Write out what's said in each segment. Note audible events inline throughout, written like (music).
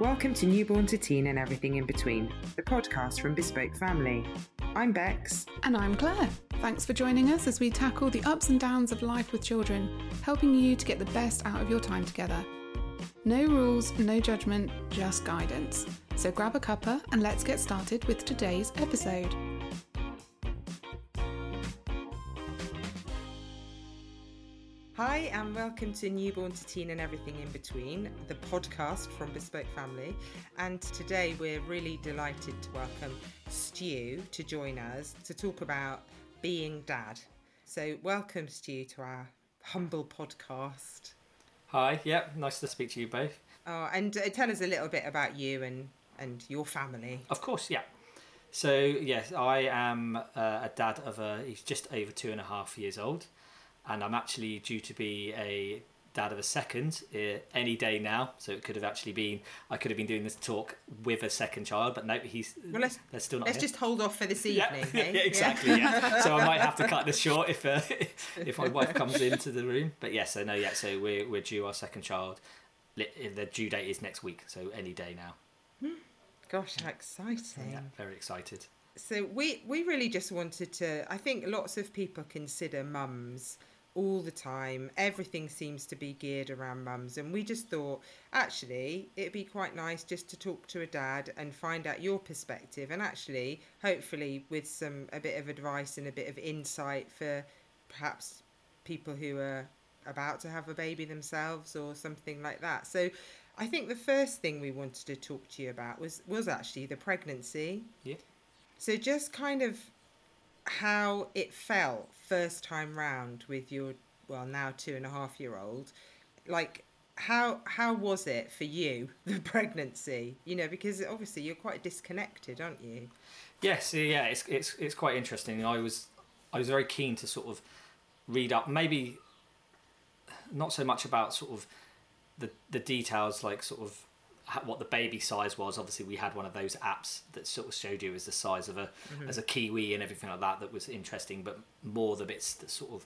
Welcome to Newborn to Teen and Everything in Between, the podcast from Bespoke Family. I'm Bex. And I'm Claire. Thanks for joining us as we tackle the ups and downs of life with children, helping you to get the best out of your time together. No rules, no judgment, just guidance. So grab a cuppa and let's get started with today's episode. And welcome to Newborn to Teen and Everything in Between, the podcast from Bespoke Family. And today we're really delighted to welcome Stu to join us to talk about being dad. So, welcome, Stu, to our humble podcast. Hi, yeah, nice to speak to you both. Oh, and uh, tell us a little bit about you and, and your family. Of course, yeah. So, yes, I am uh, a dad of a, he's just over two and a half years old and I'm actually due to be a dad of a second uh, any day now. So it could have actually been I could have been doing this talk with a second child, but no, he's well. Let's they're still not. Let's here. just hold off for this evening. (laughs) Yeah, eh? yeah exactly. Yeah. (laughs) so I might have to cut this short if uh, (laughs) if my wife comes into the room. But yes, yeah, so no, yeah. So we're we're due our second child. The due date is next week, so any day now. Gosh, how exciting! Yeah, very excited. So we we really just wanted to. I think lots of people consider mums all the time. Everything seems to be geared around mums. And we just thought, actually, it'd be quite nice just to talk to a dad and find out your perspective. And actually, hopefully, with some a bit of advice and a bit of insight for perhaps people who are about to have a baby themselves or something like that. So I think the first thing we wanted to talk to you about was was actually the pregnancy. Yeah. So just kind of how it felt first time round with your well now two and a half year old. Like how how was it for you (laughs) the pregnancy? You know because obviously you're quite disconnected aren't you? Yes yeah it's it's it's quite interesting. I was i was very keen to sort of read up maybe not so much about sort of the the details like sort of what the baby size was. Obviously, we had one of those apps that sort of showed you as the size of a mm-hmm. as a kiwi and everything like that. That was interesting, but more the bits that sort of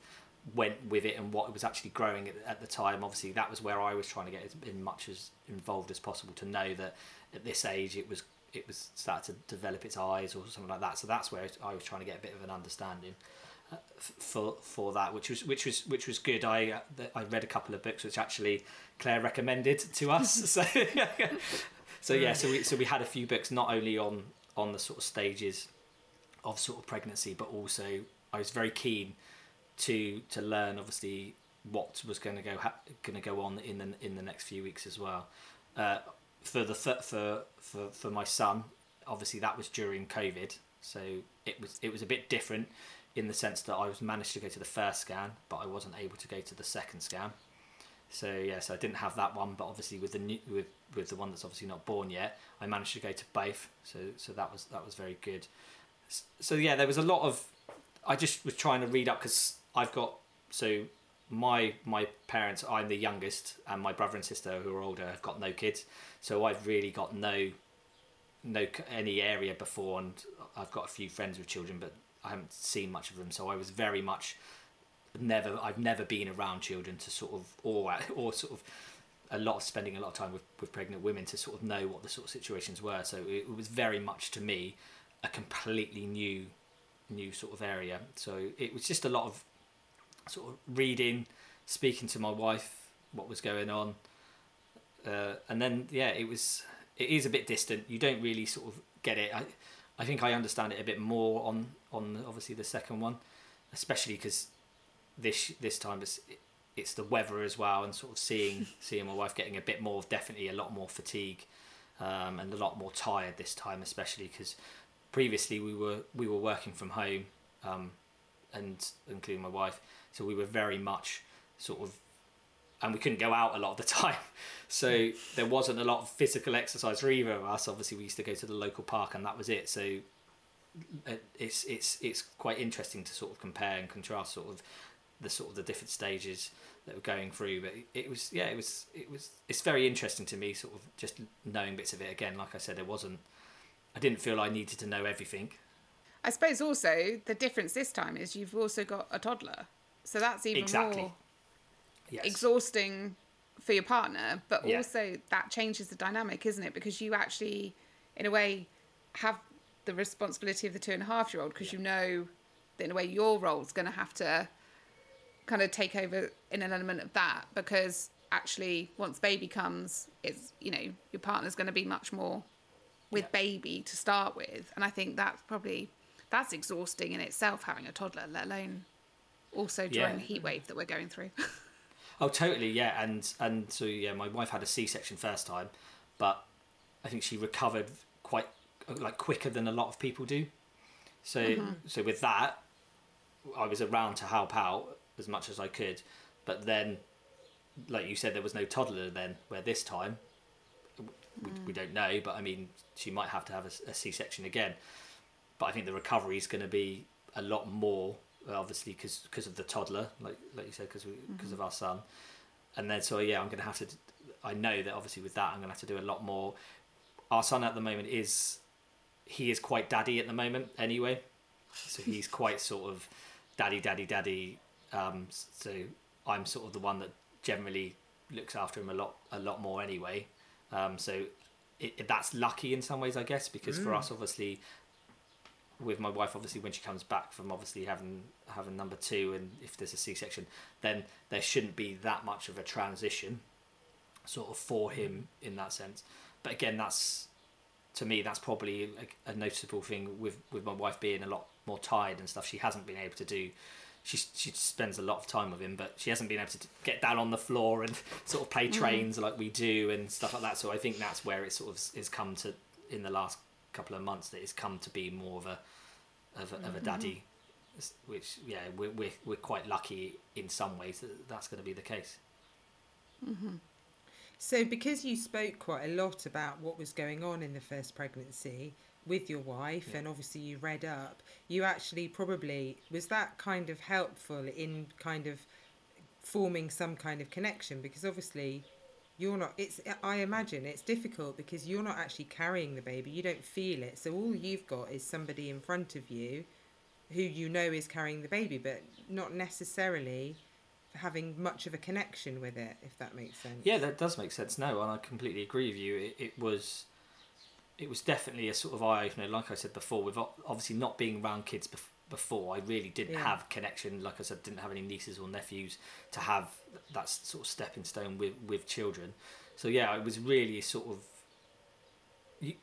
went with it and what it was actually growing at, at the time. Obviously, that was where I was trying to get as in much as involved as possible to know that at this age it was it was started to develop its eyes or something like that. So that's where I was trying to get a bit of an understanding for for that, which was which was which was good. I uh, I read a couple of books which actually Claire recommended to us. (laughs) so (laughs) so yeah, so we so we had a few books not only on on the sort of stages of sort of pregnancy, but also I was very keen to to learn obviously what was going to go ha- going to go on in the in the next few weeks as well. Uh, for the th- for for for my son, obviously that was during COVID, so it was it was a bit different in the sense that I was managed to go to the first scan, but I wasn't able to go to the second scan. So yes, yeah, so I didn't have that one, but obviously with the new, with with the one that's obviously not born yet, I managed to go to both. So so that was that was very good. So yeah, there was a lot of. I just was trying to read up because I've got so my my parents. I'm the youngest, and my brother and sister who are older have got no kids. So I've really got no no any area before, and I've got a few friends with children, but I haven't seen much of them, so I was very much never. I've never been around children to sort of or or (laughs) sort of a lot of spending a lot of time with, with pregnant women to sort of know what the sort of situations were. So it, was very much to me a completely new new sort of area. So it was just a lot of sort of reading, speaking to my wife, what was going on, uh, and then yeah, it was it is a bit distant. You don't really sort of get it. I, I think I understand it a bit more on on obviously the second one, especially because this this time it's it's the weather as well, and sort of seeing (laughs) seeing my wife getting a bit more, definitely a lot more fatigue, um, and a lot more tired this time, especially because previously we were we were working from home, um, and including my wife, so we were very much sort of and we couldn't go out a lot of the (laughs) time. So there wasn't a lot of physical exercise for either of us. Obviously, we used to go to the local park, and that was it. So uh, it's it's it's quite interesting to sort of compare and contrast sort of the sort of the different stages that we're going through. But it was yeah, it was it was it's very interesting to me, sort of just knowing bits of it again. Like I said, it wasn't. I didn't feel I needed to know everything. I suppose also the difference this time is you've also got a toddler, so that's even exactly. more yes. exhausting for your partner, but Yeah. also that changes the dynamic, isn't it? Because you actually, in a way, have the responsibility of the two and a half year old because you know that in a way your role's going to have to kind of take over in an element of that because actually once baby comes it's you know your partner's going to be much more with Yeah. baby to start with and i think that's probably that's exhausting in itself having a toddler let alone also during Yeah. the heat wave that we're going through (laughs) Oh, totally, yeah. And and so yeah, my wife had a C-section first time, but I think she recovered quite like quicker than a lot of people do. So mm-hmm. so with that, I was around to help out as much as I could, but then, like you said, there was no toddler then. Where this time, we, we mm. don't know, but I mean, she might have to have a, a C-section again. But I think the recovery is going to be a lot more, obviously, because of the toddler, like like you said, because because of our son. And then so yeah, I'm going to have to. I know that obviously with that, I'm going to have to do a lot more. Our son at the moment is, he is quite daddy at the moment anyway, so he's (laughs) quite sort of daddy, daddy, daddy. Um, so I'm sort of the one that generally looks after him a lot, a lot more anyway. Um, so it, it- that's lucky in some ways, I guess, because for us, obviously, with my wife, obviously, when she comes back from obviously having having number two, and if there's a C-section, then there shouldn't be that much of a transition, sort of for mm. him in that sense. But again, that's to me, that's probably a, a noticeable thing with with my wife being a lot more tired and stuff. She hasn't been able to do. She she spends a lot of time with him, but she hasn't been able to get down on the floor and (laughs) sort of play mm. trains like we do and stuff like that. So I think that's where it sort of has come to in the last couple of months that it's come to be more of a of a, of a mm-hmm. daddy, which yeah we're, we're we're quite lucky in some ways that that's going to be the case. Mm-hmm. So, because you spoke quite a lot about what was going on in the first pregnancy with your wife, and obviously you read up, you actually probably was that kind of helpful in kind of forming some kind of connection? Because obviously you're not it's i imagine it's difficult because you're not actually carrying the baby you don't feel it so all you've got is somebody in front of you who you know is carrying the baby but not necessarily having much of a connection with it if that makes sense Yeah, that does make sense. No, and I completely agree with you. It, it was, it was definitely a sort of eye opener. Like I said before, with obviously not being around kids bef- before, I really didn't Yeah. have connection. Like I said, didn't have any nieces or nephews to have that sort of stepping stone with with children. So yeah, it was really sort of, you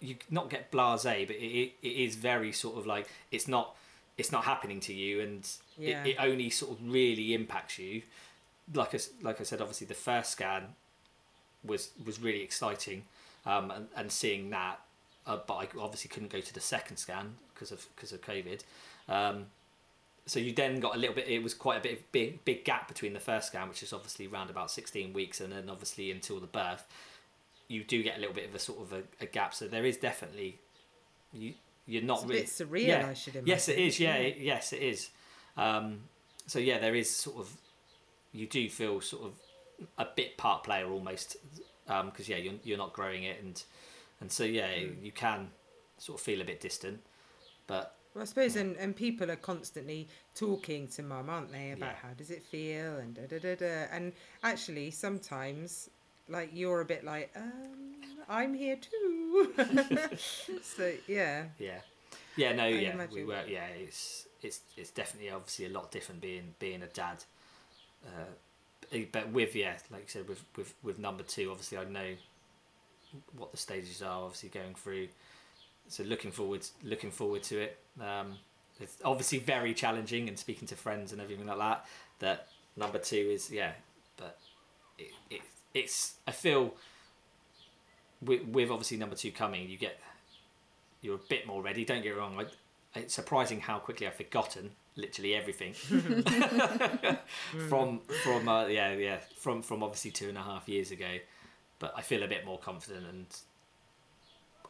you not get blasé, but it, it, is very sort of like it's not it's not happening to you, and Yeah. it, it only sort of really impacts you like I, like I said, obviously the first scan was was really exciting, um, and, and seeing that, uh, but I obviously couldn't go to the second scan because of because of COVID. Um, so you then got a little bit. It was quite a bit of big big gap between the first scan, which is obviously around about sixteen weeks, and then obviously until the birth, you do get a little bit of a sort of a, a gap. So there is definitely you you're not It's a really bit surreal, yeah. I should Yes, it is. imagine. is. Yeah, it- yes, it is. Um, so yeah, there is sort of you do feel sort of a bit part player almost because yeah, you're you're not growing it and and so yeah, Mm. you can sort of feel a bit distant, but Well, I suppose, and, and people are constantly talking to mum, aren't they, about Yeah. how does it feel and da da da da. And actually, sometimes, like you're a bit like, um, I'm here too. (laughs) so yeah, yeah, yeah, no, I yeah, we imagine. were yeah, it's it's it's definitely obviously a lot different being being a dad. Uh, but with yeah, like you said, with with with number two, obviously I know what the stages are. Obviously going through, so looking forward looking forward to it. Um, it's obviously very challenging, and speaking to friends and everything like that. That number two is yeah, but it, it it's I feel with with obviously number two coming, you get you're a bit more ready. Don't get me wrong. I, it's surprising how quickly I've forgotten literally everything (laughs) (laughs) from from uh, yeah yeah from from obviously two and a half years ago. But I feel a bit more confident, and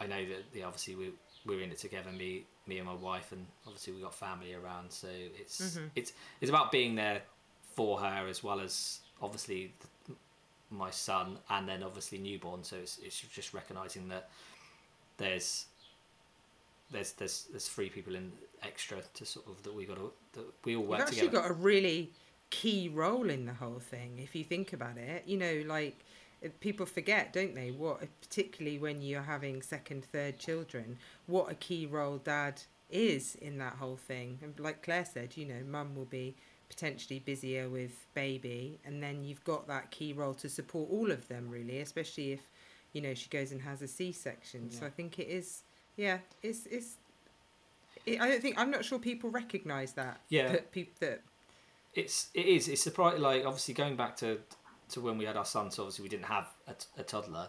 I know that obviously we we're in it together. Me me and my wife, and obviously we got family around. So it's mm-hmm. it's it's about being there for her as well as obviously the, my son, and then obviously newborn. So it's it's just recognizing that there's there's there's there's three people in extra to sort of that we got to that we all work you've actually together. got a really key role in the whole thing if you think about it you know like Uh, people forget don't they what particularly when you're having second third children what a key role dad is in that whole thing and like claire said you know mum will be potentially busier with baby and then you've got that key role to support all of them really especially if you know she goes and has a c-section Yeah. so i think it is yeah it's it's it, i don't think i'm not sure people recognize that Yeah. that people that it's it is it's surprising like obviously going back to to when we had our son so obviously we didn't have a, t- a toddler.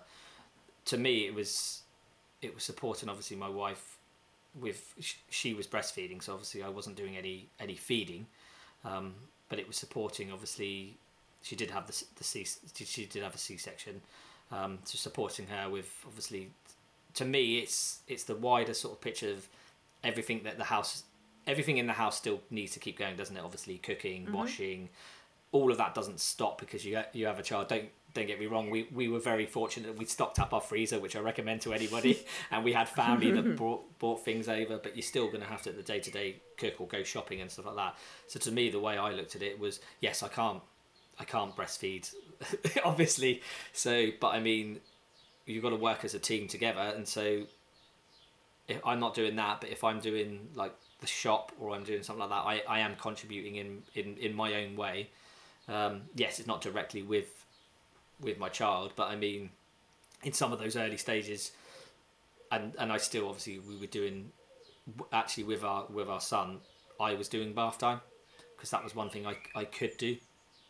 To me it was it was supporting obviously my wife with she was breastfeeding so obviously i wasn't doing any any feeding. Um, but it was supporting obviously she did have the, the c she did have a c-section um, so supporting her with obviously to me it's it's the wider sort of picture of everything that the house everything in the house still needs to keep going doesn't it? Obviously cooking washing all of that doesn't stop because you you have a child. Don't don't get me wrong. We we were very fortunate that we stocked up our freezer which i recommend to anybody (laughs) and we had family that (laughs) brought brought things over but you're still going to have to at the day to day cook or go shopping and stuff like that. So to me the way i looked at it was yes i can't i can't breastfeed (laughs) obviously. So but i mean you've got to work as a team together. And so if I'm not doing that, but if I'm doing like the shop or I'm doing something like that, I, I am contributing in, in, in my own way. Um, yes, it's not directly with with my child, but I mean, in some of those early stages, and and I still obviously we were doing actually with our with our son, I was doing bath time because that was one thing I I could do,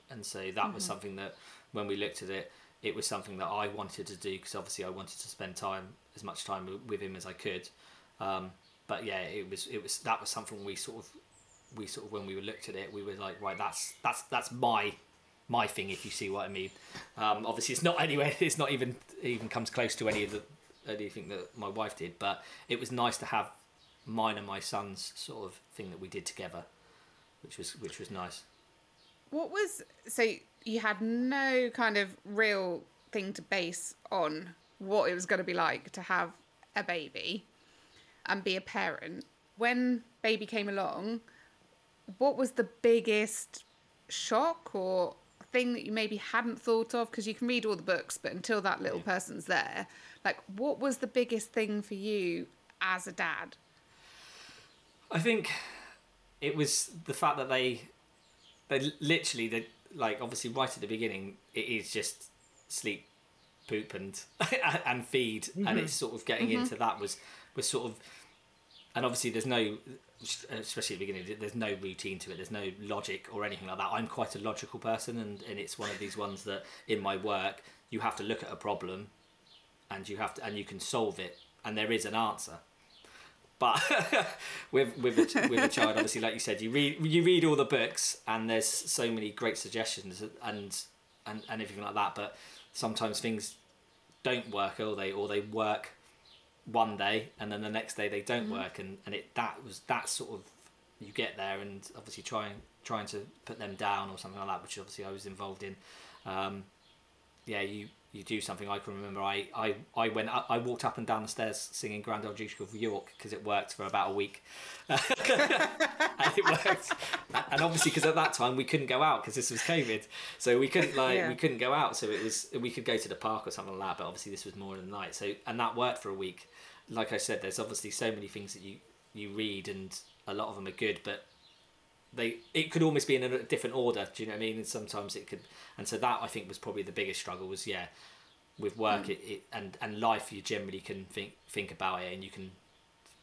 and so that was something that when we looked at it, it was something that I wanted to do because obviously I wanted to spend time as much time with- with him as I could. Um, but yeah, it was it was that was something we sort of we sort of when we looked at it, we were like, right, that's that's that's my my thing, if you see what I mean. Um, obviously, it's not (laughs) anywhere. It's not even even comes close to any of the anything that my wife did. But it was nice to have mine and my son's sort of thing that we did together, which was which was nice. What was so you had no kind of real thing to base on what it was going to be like to have a baby and be a parent. When baby came along, what was the biggest shock or thing that you maybe hadn't thought of? Because you can read all the books but until that little person's there like what was the biggest thing for you as a dad? I think it was the fact that they they literally they like obviously right at the beginning it is just sleep poop and (laughs) and feed. And mm-hmm. it's sort of getting mm-hmm. into that was was sort of and obviously there's no Uh, especially at the beginning there's no routine to it there's no logic or anything like that. I'm quite a logical person and, and it's one of these ones that in my work you have to look at a problem and you have to and you can solve it and there is an answer. But (laughs) with with a, with a child obviously like you said you read you read all the books and there's so many great suggestions and and and everything like that but sometimes things don't work or they or they work one day and then the next day they don't work and and it that was that sort of you get there and obviously trying trying to put them down or something like that which obviously I was involved in um, yeah you you do something I can remember I I, I went up, I walked up and down the stairs singing Grand Old Duke of York because it worked for about a week. (laughs) And it worked. And obviously because at that time we couldn't go out because this was COVID so we couldn't like Yeah. we couldn't go out so it was we could go to the park or something like that but obviously this was more in the night so and that worked for a week like I said there's obviously so many things that you you read and a lot of them are good but they it could almost be in a different order do you know what I mean and sometimes it could and so that I think was probably the biggest struggle was yeah with work it, it and and life you generally can think think about it and you can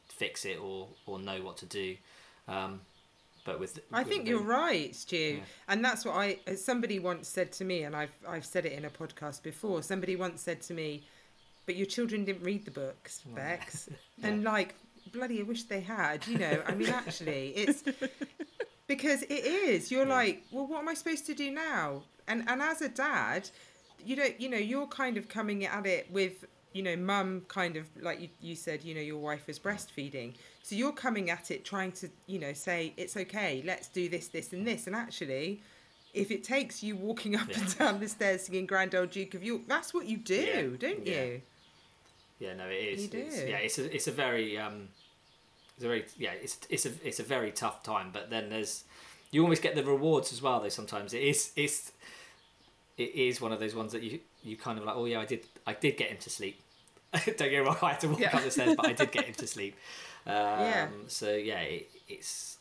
fix it or or know what to do um but with I with think you're right, Stu, Yeah. and that's what I. Somebody once said to me, and I've I've said it in a podcast before. Somebody once said to me, "But your children didn't read the books, Bex," (laughs) and like bloody, I wish they had. You know, I mean, actually, it's (laughs) because it is. You're like, well, what am I supposed to do now? And and as a dad, you don't, you know, you're kind of coming at it with. You know, mum kind of like you, you said, you know, your wife was breastfeeding. So you're coming at it trying to, you know, say, it's okay, let's do this, this, and this. And actually, if it takes you walking up and down the stairs singing Grand Old Duke of York, that's what you do, Yeah, don't yeah. you? Yeah, no, it is. You It's, yeah, it's a it's a very um, it's a very yeah, it's it's a it's a very tough time. But then there's you almost get the rewards as well though sometimes it is it's it is one of those ones that you you kind of like oh yeah i did i did get him to sleep (laughs) don't get me wrong i had to walk Yeah. up the stairs but i did get him to sleep (laughs) um, Yeah. so yeah it, it's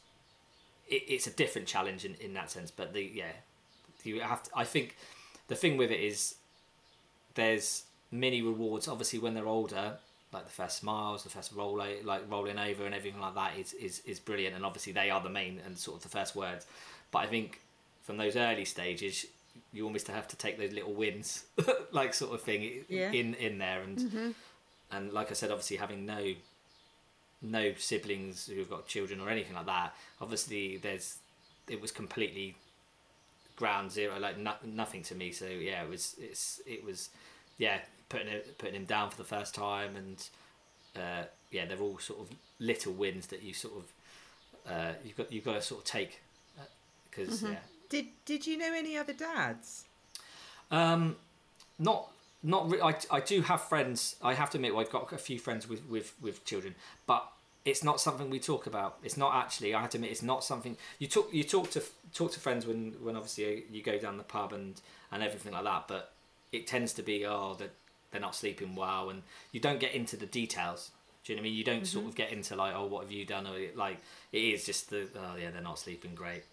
it, it's a different challenge in, in that sense but the yeah you have to i think the thing with it is there's mini rewards obviously when they're older like the first smiles the first roll like rolling over and everything like that is, is is brilliant. And obviously they are the main and sort of the first words. But i think from those early stages you almost have to take those little wins (laughs) like sort of thing Yeah. in in there. And mm-hmm. and like i said obviously having no no siblings who've got children or anything like that obviously there's it was completely ground zero like no, nothing to me. So yeah it was it's it was yeah putting it putting him down for the first time and uh, yeah they're all sort of little wins that you sort of uh, you've got you've got to sort of take because yeah Did Did you know any other dads? um, not not re- I, I do have friends. I have to admit, I've got a few friends with, with, with children, but it's not something we talk about. It's not actually. I have to admit, it's not something you talk you talk to talk to friends when when obviously you go down the pub and and everything like that. But it tends to be oh that they're not sleeping well, and you don't get into the details. Do you know what I mean? You don't sort of get into like oh what have you done or like it is just the oh yeah they're not sleeping great.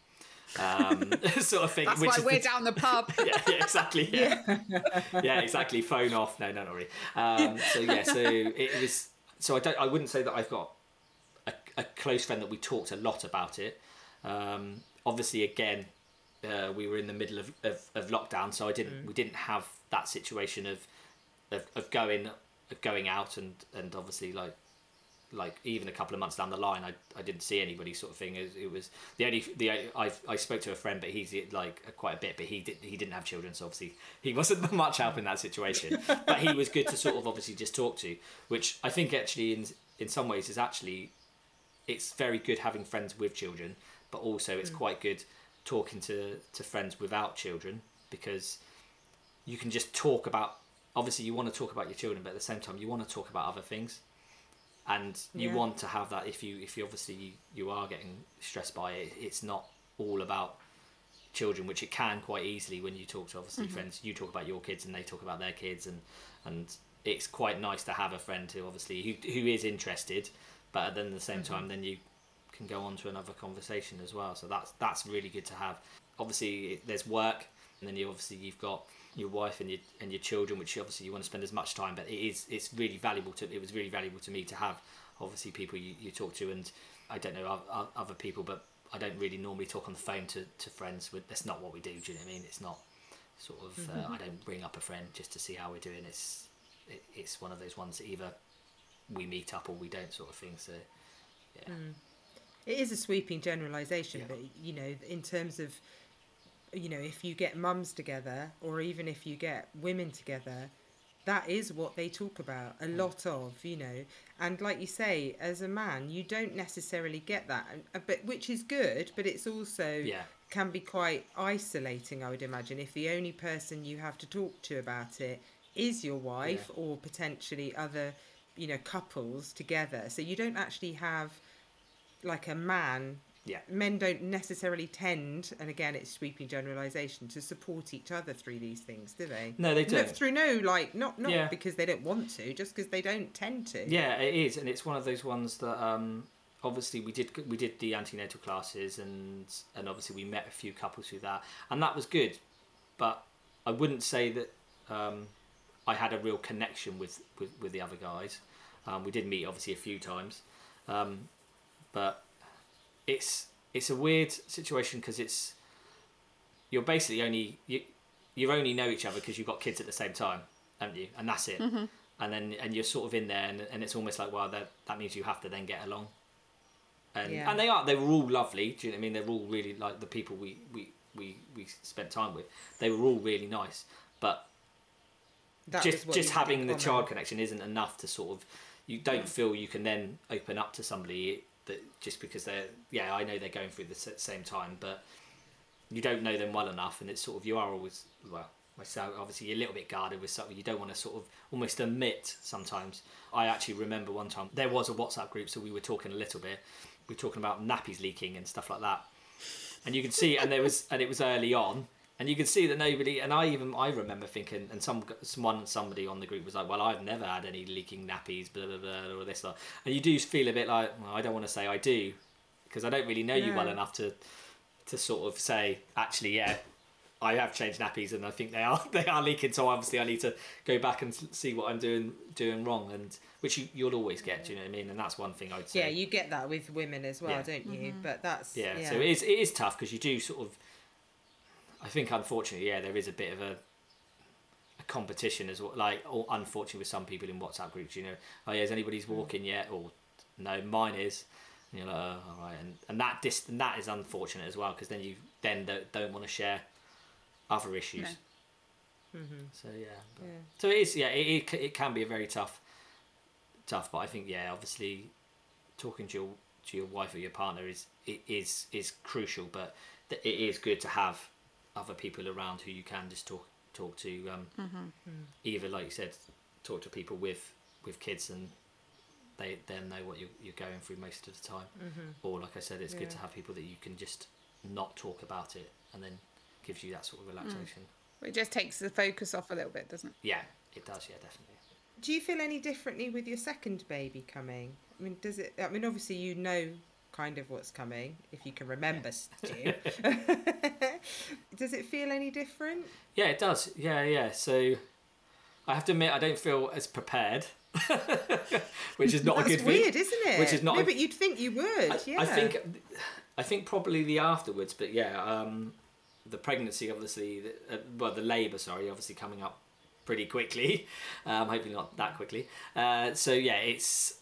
Um, (laughs) (laughs) sort of thing. That's which why we're the- down the pub. (laughs) yeah, yeah, exactly. Yeah. yeah, exactly. Phone off. No, no, not really. Um, so yeah, so it was. So I don't. I wouldn't say that I've got a, a close friend that we talked a lot about it. Um, obviously, again, uh, we were in the middle of, of, of lockdown, so I didn't. We didn't have that situation of of, of going of going out and and obviously like like even a couple of months down the line, I, I didn't see anybody sort of thing. It, it was the only the I I spoke to a friend, but he's like quite a bit, but he did he didn't have children, so obviously he (laughs) wasn't much help in that situation. (laughs) but he was good to sort of obviously just talk to, which I think actually in in some ways is actually it's very good having friends with children, but also it's hmm. quite good talking to to friends without children because you can just talk about obviously you want to talk about your children but at the same time you want to talk about other things. And you Yeah. want to have that if you if you obviously you, are getting stressed by it. It's not all about children which it can quite easily when you talk to obviously mm-hmm. friends. You talk about your kids and they talk about their kids and and it's quite nice to have a friend who obviously who, who is interested but then at the same mm-hmm. time then you can go on to another conversation as well. So that's that's really good to have. Obviously there's work and then you obviously you've got your wife and your and your children which obviously you want to spend as much time but it is it's really valuable to it was really valuable to me to have obviously people you, you talk to and I don't know other people but I don't really normally talk on the phone to, to friends that's not what we do do you know what I mean? It's not sort of uh, I don't ring up a friend just to see how we're doing. It's it, it's one of those ones that either we meet up or we don't sort of thing so yeah. It is a sweeping generalisation, Yeah. but you know, in terms of, you know, if you get mums together, or even if you get women together, that is what they talk about a lot of, you know. And like you say, as a man, you don't necessarily get that, and- uh, but which is good, but it's also Yeah. can be quite isolating. I would imagine if the only person you have to talk to about it is your wife Yeah. or potentially other, you know, couples together. So you don't actually have like a man yeah men don't necessarily tend and again it's sweeping generalization to support each other through these things do they No, they don't. through no like not not Yeah. because they don't want to just because they don't tend to Yeah, it is, and it's one of those ones that um, obviously we did we did the antenatal classes, and and obviously we met a few couples through that, and that was good, but I wouldn't say that um, I had a real connection with with, with the other guys. Um, we did meet obviously a few times, um, but it's it's a weird situation because it's you're basically only you you only know each other because you've got kids at the same time, haven't you? And that's it. And then and you're sort of in there, and, and it's almost like well that that means you have to then get along. And Yeah. and they are they were all lovely. Do you know what I mean? They're all really like the people we we we we spent time with. They were all really nice, but That just just you had in having the child connection isn't enough to sort of you don't feel you can then open up to somebody that just because they're yeah I know they're going through the same time but you don't know them well enough and it's sort of you are always well myself obviously you're a little bit guarded with something you don't want to sort of almost admit sometimes. I actually remember one time there was a WhatsApp group so we were talking a little bit. We were talking about nappies leaking and stuff like that. And you can see, and there was, and it was early on, and you can see that nobody, and I even I remember thinking, and some someone somebody on the group was like, well, I've never had any leaking nappies, blah blah blah, or this, and you do feel a bit like, well, I don't want to say I do, because I don't really know you well enough to to sort of say, actually, yeah, I have changed nappies and I think they are (laughs) they are leaking. So obviously I need to go back and see what I'm doing doing wrong, and which you, you'll always get. Do you know what I mean? And that's one thing I'd say. Yeah, you get that with women as well, yeah. don't you? Mm-hmm. But that's yeah, yeah. So it is it is tough because you do sort of. I think unfortunately, yeah, there is a bit of a a competition as well. Like, or unfortunately, with some people in WhatsApp groups, you know, oh yeah, is anybody's mm. walking yet? Or no, mine is. And you're like, oh, all right, and and that dis- and that is unfortunate as well because then you then don't, don't want to share other issues. No. Mm-hmm. So yeah, but, yeah, so it is. Yeah, it, it it can be a very tough, tough. But I think yeah, obviously, talking to your to your wife or your partner is it is is crucial. But it is good to have other people around who you can just talk talk to. Um, mm-hmm. Either like you said, talk to people with with kids and they then know what you're, you're going through most of the time. Mm-hmm. Or like I said, it's yeah. good to have people that you can just not talk about it and then gives you that sort of relaxation. Mm. It just takes the focus off a little bit, doesn't it? Yeah, it does. Yeah, definitely. Do you feel any differently with your second baby coming? I mean, does it? I mean, obviously you know kind of what's coming if you can remember, Stu. (laughs) does it feel any different? Yeah, it does. Yeah, yeah. So I have to admit, I don't feel as prepared. (laughs) which is not That's a good weird, thing. isn't it? Which is not. No, a, but you'd think you would. I, yeah. I think, I think probably the afterwards, but yeah, um, the pregnancy, obviously, uh, well, the labour, sorry, obviously coming up pretty quickly. (laughs) Um, hopefully not that quickly. Uh, so yeah, it's.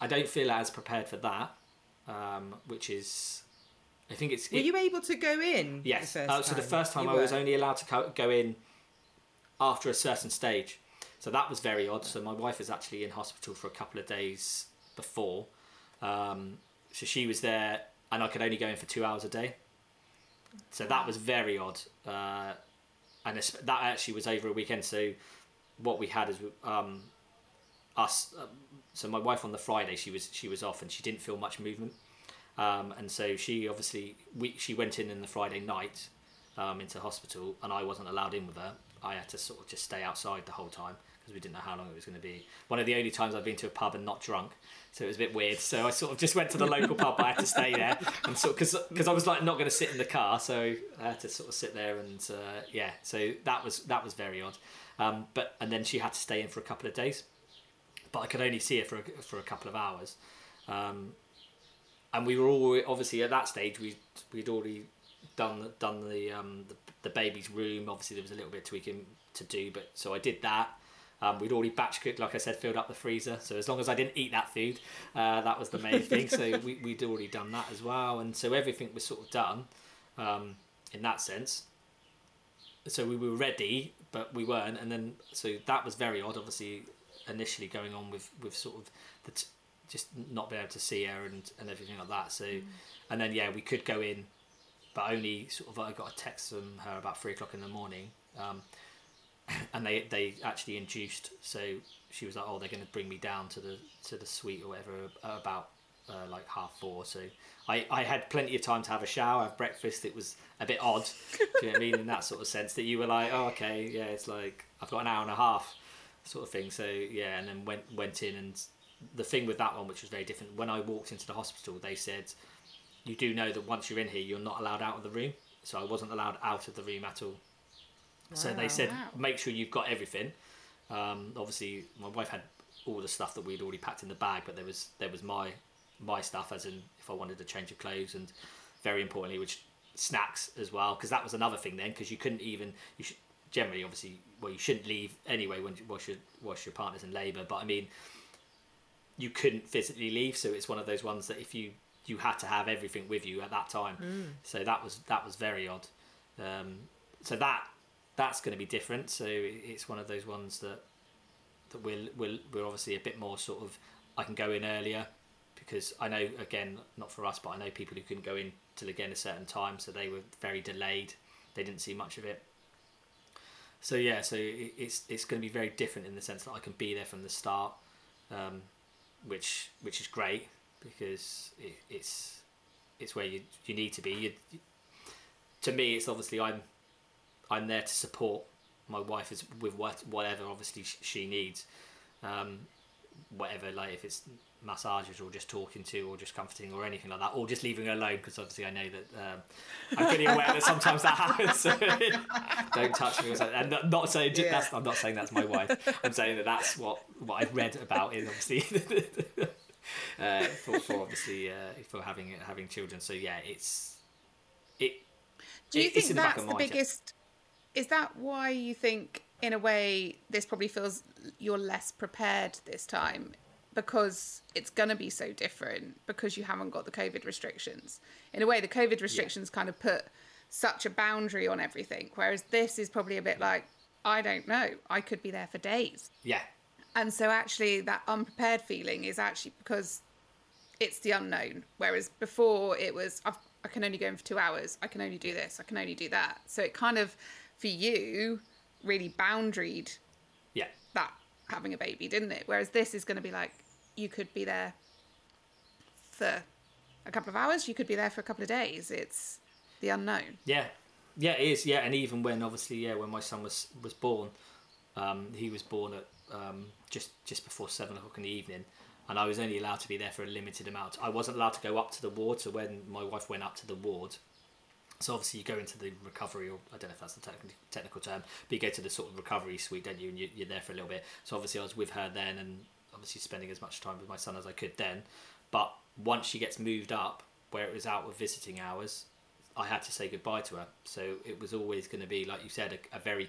I don't feel as prepared for that, um, which is. I think it's. Were it, you able to go in? Yes. Uh, so the first time you I was only allowed to go in after a certain stage. So that was very odd. So my wife was actually in hospital for a couple of days before. Um, so she was there, and I could only go in for two hours a day. So that was very odd, uh, and that actually was over a weekend. So what we had is um, us. Uh, so my wife on the Friday she was she was off and she didn't feel much movement, um, and so she obviously we she went in in the Friday night um, into hospital, and I wasn't allowed in with her. I had to sort of just stay outside the whole time because we didn't know how long it was going to be. One of the only times I've been to a pub and not drunk, so it was a bit weird. So I sort of just went to the local pub. I had to stay there, and sort because because I was like not going to sit in the car, so I had to sort of sit there and uh, yeah. So that was that was very odd. Um, but and then she had to stay in for a couple of days, but I could only see her for a, for a couple of hours. Um, and we were all obviously at that stage we we'd already done done the um, the, the baby's room. Obviously there was a little bit of tweaking to do, but so I did that. Um, we'd already batch cooked, like I said, filled up the freezer. So as long as I didn't eat that food, uh, that was the main (laughs) thing. So we, we'd already done that as well. And so everything was sort of done um, in that sense. So we were ready, but we weren't. And then, so that was very odd, obviously, initially going on with, with sort of the t- just not being able to see her and, and everything like that. So, mm. and then, yeah, we could go in, but only sort of, I got a text from her about three o'clock in the morning. Um, (laughs) and they they actually induced. So she was like, "Oh, they're going to bring me down to the to the suite or whatever about uh, like half four. So I, I had plenty of time to have a shower, have breakfast. It was a bit odd, do you know what I mean? In that sort of sense that you were like, oh, okay, yeah, it's like I've got an hour and a half, sort of thing. So yeah, and then went went in, and the thing with that one, which was very different, when I walked into the hospital, they said, you do know that once you're in here, you're not allowed out of the room. So I wasn't allowed out of the room at all. So they said, wow. make sure you've got everything. Um, obviously, my wife had all the stuff that we'd already packed in the bag, but there was there was my my stuff, as in if I wanted a change of clothes, and very importantly, which snacks as well, because that was another thing then, because you couldn't even you should generally obviously well you shouldn't leave anyway when you wash your wash your partner's in labour, but I mean you couldn't physically leave, so it's one of those ones that if you you had to have everything with you at that time, mm. so that was that was very odd. Um, so that that's going to be different. So it's one of those ones that that we're, we're, we're obviously a bit more sort of I can go in earlier because I know again not for us, but I know people who couldn't go in till again a certain time, so they were very delayed. They didn't see much of it. So yeah, so it's it's going to be very different in the sense that I can be there from the start, um, which which is great because it, it's it's where you you need to be. You, to me, it's obviously I'm I'm there to support my wife is with what whatever obviously she needs, um, whatever like if it's massages or just talking to or just comforting or anything like that or just leaving her alone because obviously I know that um, I'm pretty aware that sometimes that happens. (laughs) Don't touch me or something. And not saying Yeah. that's I'm not saying that's my wife. I'm saying that that's what what I've read about is obviously. (laughs) uh, for, for obviously uh, for having having children, so yeah, it's it. Do you it- think the that's the mind, yeah. biggest? Is that why you think, in a way, this probably feels you're less prepared this time because it's going to be so different because you haven't got the COVID restrictions. In a way, the COVID restrictions kind of put such a boundary on everything, whereas this is probably a bit like, I don't know, I could be there for days. Yeah, And so, actually, that unprepared feeling is actually because it's the unknown. Whereas before, it was I've, I can only go in for two hours. I can only do this. I can only do that. So it kind of, for you, really boundaried yeah, that having a baby, didn't it? Whereas this is going to be like you could be there for a couple of hours. You could be there for a couple of days. It's the unknown. yeah, yeah. It is. Yeah, and even when obviously, yeah, when my son was was born, um, he was born at um, just just before seven o'clock in the evening, and I was only allowed to be there for a limited amount. I wasn't allowed to go up to the ward. So when my wife went up to the ward, so obviously you go into the recovery, or I don't know if that's the technical technical term, but you go to the sort of recovery suite, don't you? And you, you're there for a little bit. So obviously I was with her then, and obviously spending as much time with my son as I could then. But once she gets moved up, where it was out of visiting hours, I had to say goodbye to her. So it was always going to be, like you said, a, a very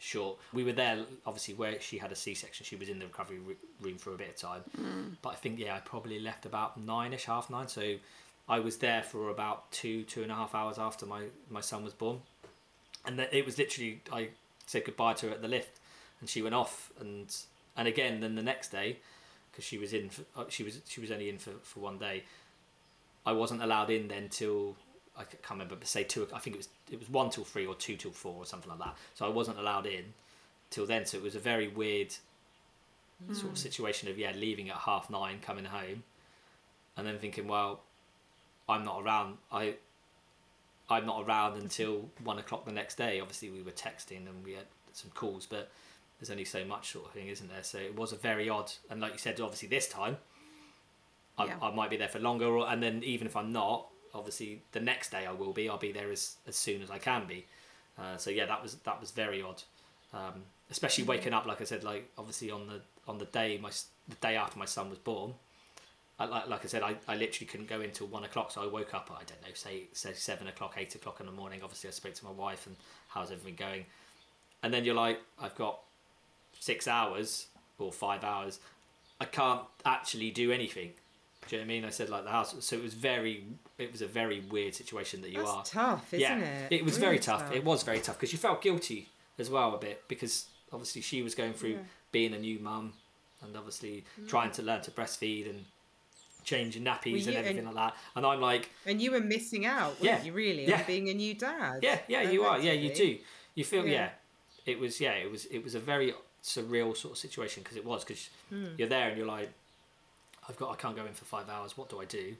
short. We were there, obviously, where she had a C-section. She was in the recovery r- room for a bit of time. Mm. But I think, yeah, I probably left about nine-ish, half nine. So I was there for about two, two and a half hours after my, my son was born. And it was literally, I said goodbye to her at the lift, and she went off. And and again, then the next day, because she was in, for, uh, she was she was only in for, for one day. I wasn't allowed in then till I can't remember, but say two. I think it was it was one till three or two till four or something like that. So I wasn't allowed in till then. So it was a very weird sort of situation of yeah, leaving at half nine, coming home, and then thinking, well, I'm not around. I I'm not around until one o'clock the next day. Obviously, we were texting and we had some calls, but there's only so much sort of thing, isn't there? So it was a very odd. And like you said, obviously this time, I, Yeah. I might be there for longer, or, and then even if I'm not, obviously the next day I will be. I'll be there as as soon as I can be. Uh, so yeah, that was that was very odd. Um, especially waking up, like I said, like obviously on the on the day my the day after my son was born. I, like, like I said, I, I literally couldn't go in till one o'clock, so I woke up. I don't know, say say seven o'clock, eight o'clock in the morning. Obviously, I spoke to my wife and how's everything going, and then you're like, I've got six hours or five hours. I can't actually do anything. Do you know what I mean? I said like the house, so it was very, it was a very weird situation that you That's are. tough, isn't yeah, it? was Really very tough. It was very tough because you felt guilty as well a bit because obviously she was going through Yeah. being a new mum and obviously mm. trying to learn to breastfeed and changing nappies and everything and- like that. And I'm like, And you were missing out, Yeah, you? Really, yeah. on being a new dad. yeah, yeah, you are. Yeah, you do. You feel, yeah. Yeah. It was, yeah, it was, it was a very surreal sort of situation because it was because Hmm. you're there and you're like, I've got, I can't go in for five hours. What do I do?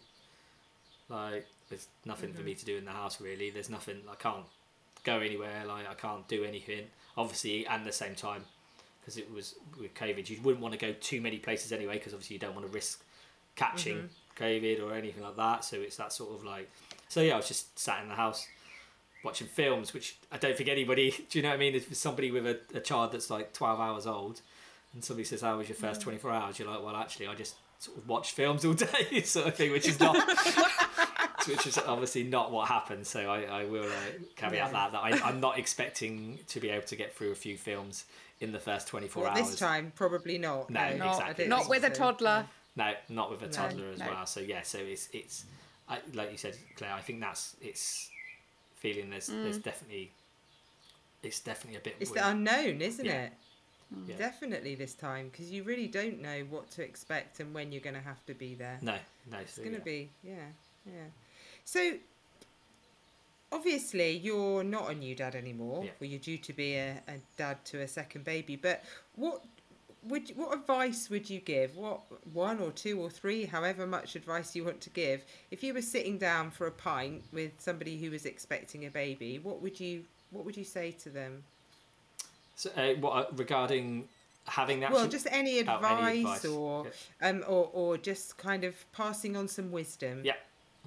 Like, there's nothing Mm-hmm. for me to do in the house really. There's nothing. I can't go anywhere. Like, I can't do anything. Obviously, and at the same time, because it was with COVID, you wouldn't want to go too many places anyway because obviously you don't want to risk catching Mm-hmm. COVID or anything like that. So it's that sort of like. So yeah, I was just sat in the house watching films, which I don't think anybody. (laughs) Do you know what I mean? If somebody with a, a child that's like twelve hours old, and somebody says, "How was your first twenty four hours?" You're like, "Well, actually, I just sort of watch films all (laughs) day," (laughs) sort of thing, which is not. Which is obviously not what happened, so I, I will uh, caveat Yeah. that that I, I'm not expecting to be able to get through a few films in the first 24 Well, hours. this time, probably not. No, No, Not, exactly. don't with a toddler. No, not with a No, toddler as no. well. So yeah, so it's it's I, like you said, Claire. I think that's it's feeling there's there's mm. definitely it's definitely a bit. It's weird. the unknown, isn't Yeah. it? Mm. Yeah. Definitely this time, because you really don't know what to expect and when you're going to have to be there. no, no. It's so, going to yeah. be, yeah, yeah. So, obviously, you're not a new dad anymore. Yeah. Well, you're due to be a, a dad to a second baby. But what would what advice would you give? What one or two or three, however much advice you want to give, if you were sitting down for a pint with somebody who was expecting a baby, what would you what would you say to them? So, uh, what uh, regarding having that? Well, just any advice, Oh, any advice. or Yeah. um or or just kind of passing on some wisdom. Yeah.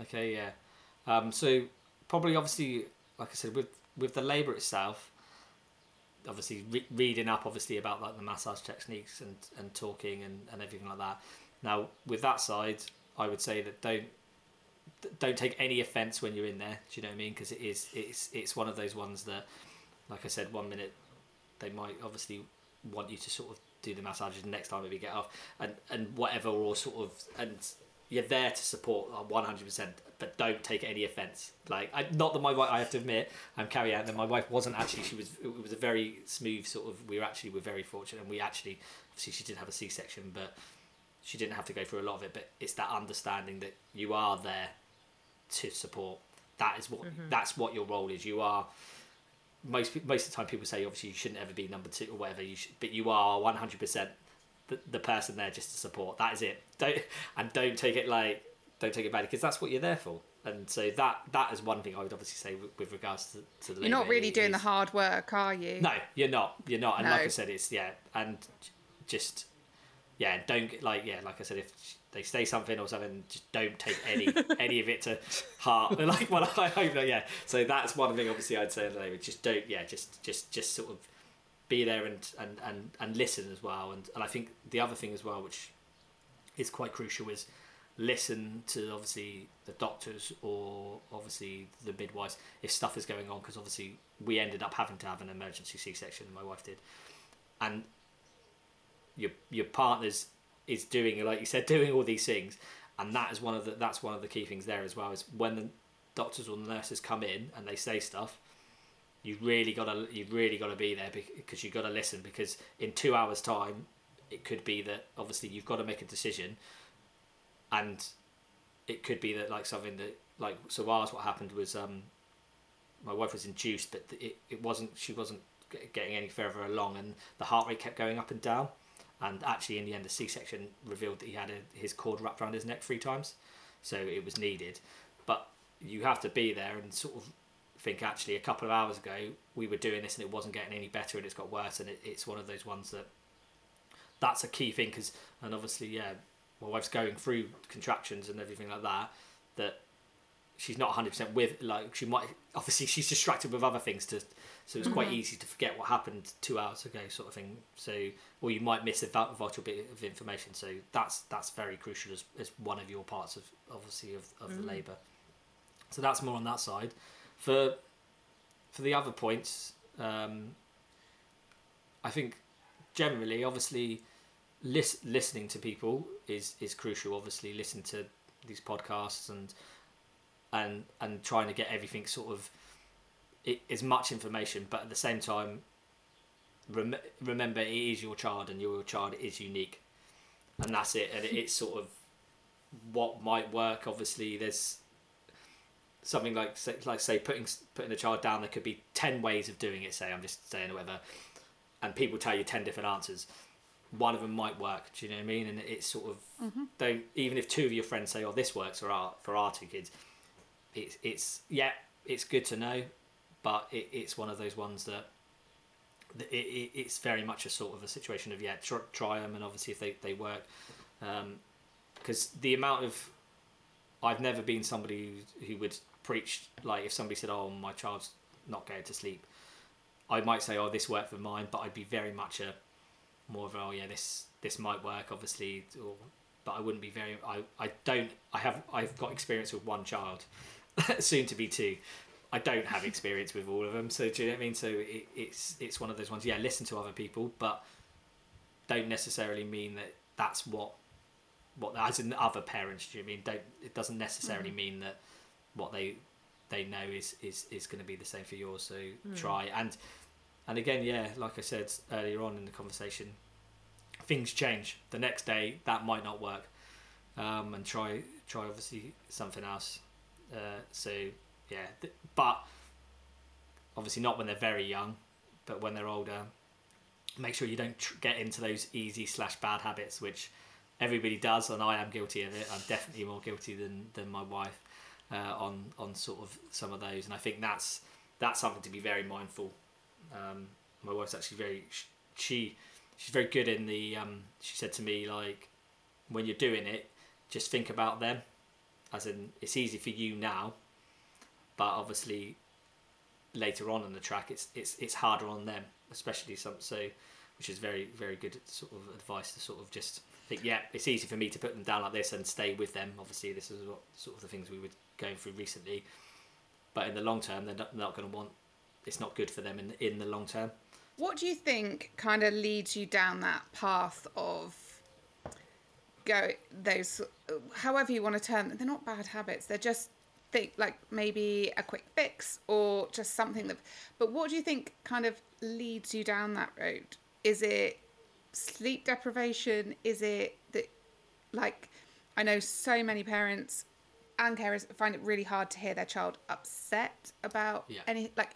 Okay. Yeah. Um, so probably, obviously, like I said, with with the labour itself, obviously re- reading up, obviously about like the massage techniques and and talking and and everything like that. Now, with that side, I would say that don't don't take any offence when you're in there. Do you know what I mean? Because it is it's it's one of those ones that, like I said, one minute they might obviously want you to sort of do the massages and next time maybe get off and and whatever or sort of and you're there to support uh, 100% but don't take any offense. Like I, not that my wife i have to admit i'm carrying out that my wife wasn't actually she was it was a very smooth sort of we were actually we're very fortunate and we actually obviously she did have a c-section but she didn't have to go through a lot of it but it's that understanding that you are there to support. That is what that's what your role is. You are most most of the time people say obviously you shouldn't ever be number two or whatever you should, but you are one hundred percent the the person there just to support. That is it. Don't and don't take it like don't take it badly because that's what you're there for. And so that that is one thing I would obviously say with, with regards to, to the You're not really doing the hard work, are you? No, you're not. You're not. And like I said, it's yeah, and just yeah, don't like yeah, like I said, if they say something or something, just don't take any (laughs) any of it to heart. (laughs) Like well, I hope that yeah. So that's one thing. Obviously, I'd say that just don't yeah, just just just sort of be there and and and and listen as well. And and I think the other thing as well, which is quite crucial, is listen to obviously the doctors or obviously the midwives if stuff is going on because obviously we ended up having to have an emergency c-section my wife did and your your partner's is doing like you said (laughs) doing all these things and that is one of the that's one of the key things there as well is when the doctors or the nurses come in and they say stuff you really gotta you really gotta be there because you gotta listen because in two hours time it could be that obviously you've got to make a decision and it could be that like something that like so ours what happened was um my wife was induced but it, it wasn't she wasn't getting any further along and the heart rate kept going up and down and actually in the end the c-section revealed that he had a, his cord wrapped around his neck three times so it was needed. But you have to be there and sort of think actually a couple of hours ago we were doing this and it wasn't getting any better and it's got worse. And it, it's one of those ones that that's a key thing because and obviously yeah my wife's going through contractions and everything like that that she's not 100% with like she might obviously she's distracted with other things to so it's quite mm-hmm. easy to forget what happened two hours ago sort of thing. So or you might miss a vital bit of information. So that's that's very crucial as, as one of your parts of obviously of, of the mm. labour. So that's more on that side for for the other points um, I think generally obviously lis- listening to people is is crucial. Obviously listen to these podcasts and and and trying to get everything sort of it, as much information but at the same time rem- remember it is your child and your child is unique. And that's it. And it, it's sort of what might work. Obviously there's something like say, like say putting putting a child down there could be 10 ways of doing it say i'm just saying whatever and people tell you 10 different answers. One of them might work do you know what i mean? And it's sort of mm-hmm. don't even if two of your friends say oh this works for our for our two kids it's it's yeah it's good to know but it, it's one of those ones that it, it, it's very much a sort of a situation of yeah try, try them and obviously if they, they work um, because the amount of I've never been somebody who, who would preach like if somebody said oh my child's not going to sleep I might say oh this worked for mine but I'd be very much a more of a, oh yeah this this might work obviously or but I wouldn't be very I, I don't I have I've got experience with one child (laughs) soon to be two. I don't have experience with all of them so do you know what I mean? So it, it's it's one of those ones. Yeah listen to other people but don't necessarily mean that that's what what as in other parents do you know I mean? Don't it doesn't necessarily mm-hmm. mean that what they they know is is is going to be the same for yours so try. And and again yeah like I said earlier on in the conversation things change. The next day that might not work. Um, and try try obviously something else. Uh, so yeah th- but obviously not when they're very young but when they're older make sure you don't tr- get into those easy slash bad habits, which everybody does, and I am guilty of it. I'm definitely more guilty than than my wife uh, on on sort of some of those, and I think that's that's something to be very mindful. Um, my wife's actually very she she's very good in the. Um, she said to me like, when you're doing it, just think about them, as in it's easy for you now, but obviously later on in the track it's it's it's harder on them, especially some so, which is very very good sort of advice to sort of just think yeah it's easy for me to put them down like this and stay with them. Obviously this is what sort of the things we were going through recently, but in the long term they're not, going to want. It's not good for them in in the long term. What do you think kind of leads you down that path of go those however you want to term them? They're not bad habits. They're just think like maybe a quick fix or just something that but what do you think kind of leads you down that road? Is it sleep deprivation? Is it that like I know so many parents and carers find it really hard to hear their child upset about Yeah. any like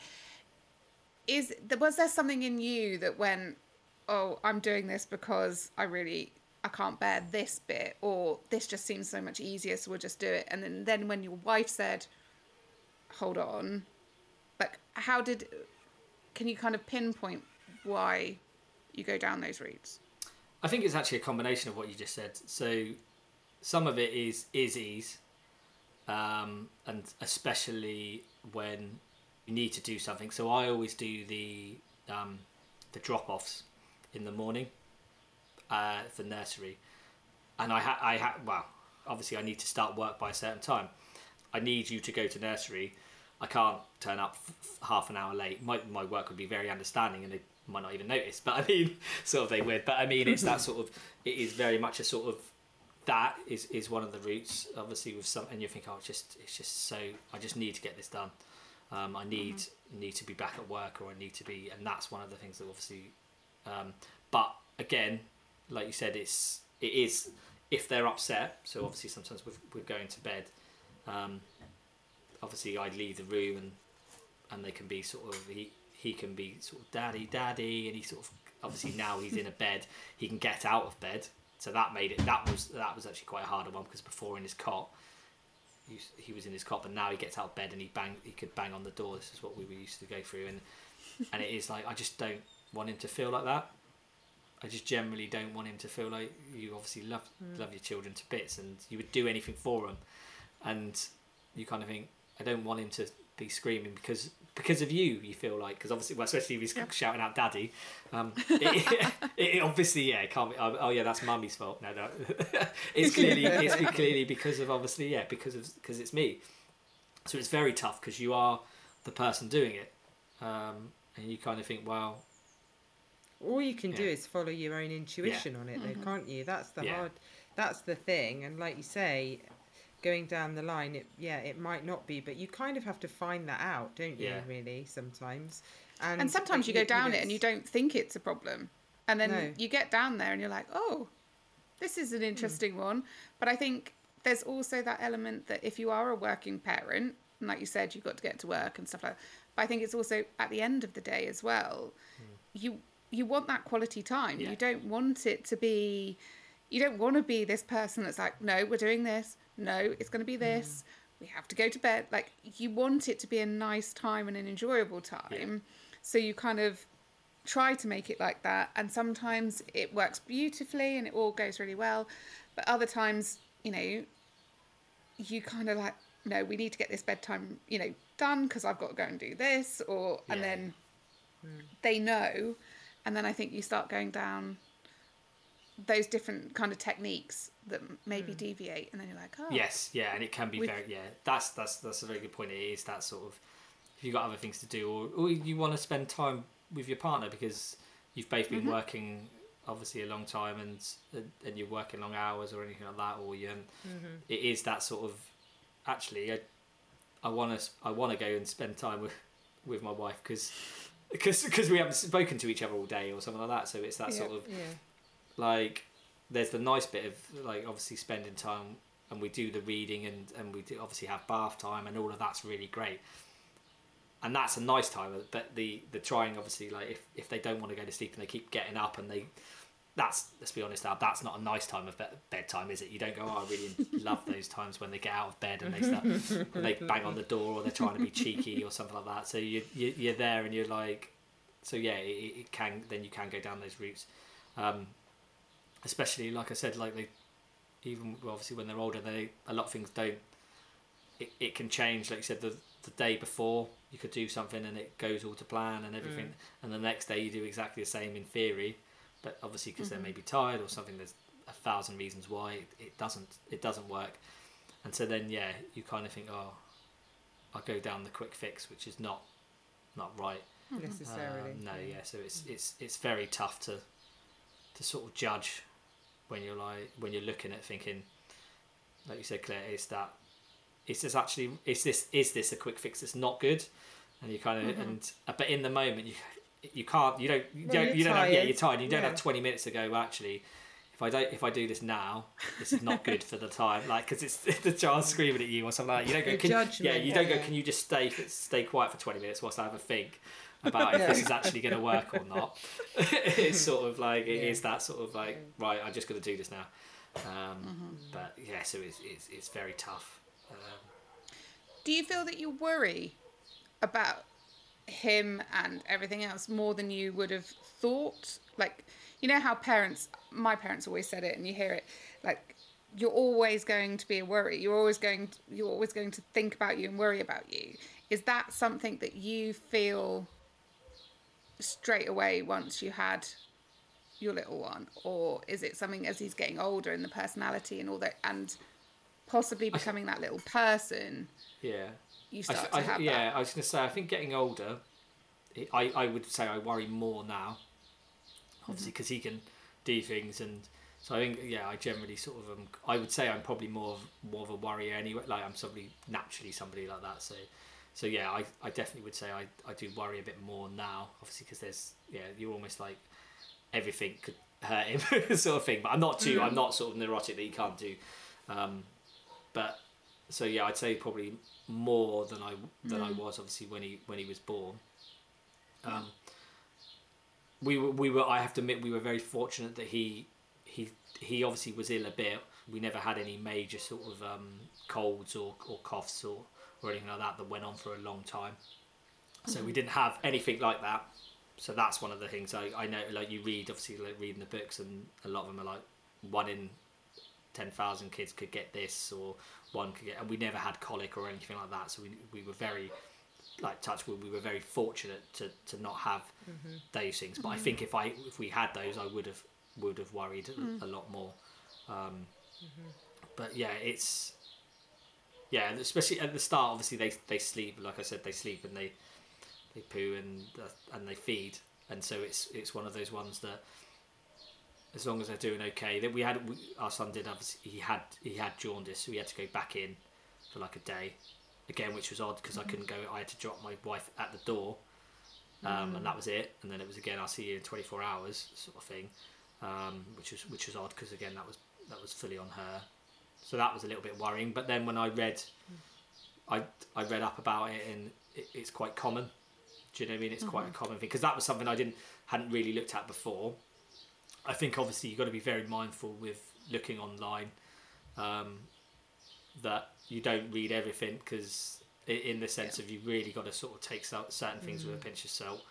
is was there something in you that went oh i'm doing this because i really i can't bear this bit or this just seems so much easier so we'll just do it and then then when your wife said hold on like how did can you kind of pinpoint why you go down those routes I think it's actually a combination of what you just said. So some of it is is ease, um, and especially when you need to do something. So I always do the um, the drop offs in the morning uh, for nursery, and I ha- I ha- well obviously I need to start work by a certain time. I need you to go to nursery. I can't turn up f- half an hour late. My my work would be very understanding, and they might not even notice. But I mean, (laughs) sort of they would. But I mean, it's that sort of. It is very much a sort of. That is, is one of the routes. Obviously, with some, and you think, oh, it's just it's just so. I just need to get this done. Um, I need need to be back at work, or I need to be, and that's one of the things that obviously. Um, but again, like you said, it's it is if they're upset. So obviously, sometimes we're, we're going to bed. Um, obviously, I'd leave the room and and they can be sort of he he can be sort of daddy daddy and he sort of obviously now he's in a (laughs) bed he can get out of bed so that made it that was that was actually quite a harder one because before in his cot he, was- he was in his cot but now he gets out of bed and he bang he could bang on the door. This is what we were used to go through. And and it is like I just don't want him to feel like that. I just generally don't want him to feel like you obviously love mm. love your children to bits and you would do anything for them and you kind of think I don't want him to be screaming because because of you. You feel like because obviously, well, especially if he's shouting out "daddy," um, (laughs) it, it, it obviously yeah, it can't be. Oh, oh yeah, that's mummy's fault. No, no, (laughs) it's clearly it's clearly because of obviously yeah because of because it's me. So it's very tough because you are the person doing it, um, and you kind of think, well, all you can do is follow your own intuition on it though can't you that's the Yeah. hard that's the thing and like you say going down the line it yeah it might not be but you kind of have to find that out don't you Yeah. really sometimes and, and sometimes like, you go down know, it and you don't think it's a problem and then No. you get down there and you're like oh this is an hmm. interesting one but i think there's also that element that if you are a working parent and like you said you've got to get to work and stuff like that but i think it's also at the end of the day as well hmm. you you want that quality time Yeah. you don't want it to be you don't want to be this person that's like no we're doing this. No it's going to be mm. this. We have to go to bed. Like you want it to be a nice time and an enjoyable time. So you kind of try to make it like that and sometimes it works beautifully and it all goes really well but other times you know you kind of like no we need to get this bedtime you know done because i've got to go and do this or and Yeah. then mm. they know and then i think you start going down those different kind of techniques that maybe hmm. deviate and then you're like oh Yes, yeah, and it can be very yeah. That's that's that's a very good point. It is that sort of if you've got other things to do, or, or you want to spend time with your partner because you've both been mm-hmm. working obviously a long time and and you're working long hours or anything like that, or you um, mm-hmm. it is that sort of actually I I want to I want to go and spend time with with my wife because. Because because we haven't spoken to each other all day or something like that, so it's that Yeah. sort of yeah like there's the nice bit of like obviously spending time and we do the reading and and we do obviously have bath time and all of that's really great. And that's a nice time. But the the trying obviously like if if they don't want to go to sleep and they keep getting up and they that's let's be honest now that's not a nice time of bed- bedtime is it? You don't go oh i really (laughs) love those times when they get out of bed and they start and they bang on the door or they're trying to be cheeky or something like that. So you, you you're there and you're like so yeah it, it can then you can go down those routes. Um, especially like i said like they even well, obviously when they're older they a lot of things don't it, it can change like you said the the day before you could do something and it goes all to plan and everything Mm. and the next day you do exactly the same in theory but obviously because Mm-hmm. they're maybe tired or something there's a thousand reasons why it, it doesn't it doesn't work and so then yeah you kind of think oh i'll go down the quick fix which is not not right necessarily. um, no yeah so it's it's it's very tough to to sort of judge when you're like when you're looking at thinking like you said claire is that is this actually is this is this a quick fix that's not good? And you kind of and uh, but in the moment you you can't you don't you Well, don't you're don't have yeah tired. you're tired. You don't Yeah. have 20 minutes to go well, actually if I don't if I do this now this is not good for the time. Like because it's (laughs) the child screaming at you or something like that. You don't go can, yeah you don't go yeah. can you just stay stay quiet for 20 minutes whilst I have a think about if this is actually going to work or not (laughs) (laughs) it's sort of like it is Yeah. that sort of like right I'm just going to do this now um, but yeah so it's, it's, it's very tough um, Do you feel that you worry about him and everything else more than you would have thought? Like, you know how parents, my parents always said it, and you hear it, like you're always going to be a worry. You're always going. To, you're always going to think about you and worry about you. Is that something that you feel straight away once you had your little one, or is it something as he's getting older and the personality and all that, and possibly becoming that little person? yeah you start I, to have yeah that. I was going to say I think getting older I, I would say I worry more now Mm-hmm. obviously because he can do things and so I think yeah I generally sort of um, I would say I'm probably more of more of a worrier anyway like I'm somebody naturally somebody like that so so yeah I, I definitely would say I, I do worry a bit more now obviously because there's yeah you're almost like everything could hurt him (laughs) sort of thing but I'm not too Mm. I'm not sort of neurotic that he can't do um, but so yeah I'd say probably more than I than I was obviously when he when he was born. Um, we were we were I have to admit we were very fortunate that he he he obviously was ill a bit. We never had any major sort of um, colds or, or coughs or, or anything like that that went on for a long time. So we didn't have anything like that. So that's one of the things I, I know like you read obviously like reading the books and a lot of them are like one in 10,000 kids could get this or one could get and we never had colic or anything like that. So we, we were very like touch we were very fortunate to, to not have mm-hmm. those things. But I mm-hmm. think if I if we had those I would have would have worried a, a lot more. Um, mm-hmm. but yeah it's yeah especially at the start obviously they they sleep like I said they sleep and they they poo and uh, and they feed. And so it's it's one of those ones that as long as they're doing okay that we had we, our son did obviously he had he had jaundice so we had to go back in for like a day again which was odd because I couldn't go I had to drop my wife at the door um, and that was it. And then it was again I'll see you in 24 hours sort of thing um, which was which was odd because again that was that was fully on her so that was a little bit worrying but then when I read I I read up about it and it, it's quite common. Do you know what I mean? It's quite a mm-hmm. common thing because that was something I didn't hadn't really looked at before. I think obviously you've got to be very mindful with looking online um, that you don't read everything because in the sense of you really got to sort of take certain things with a mm. pinch of salt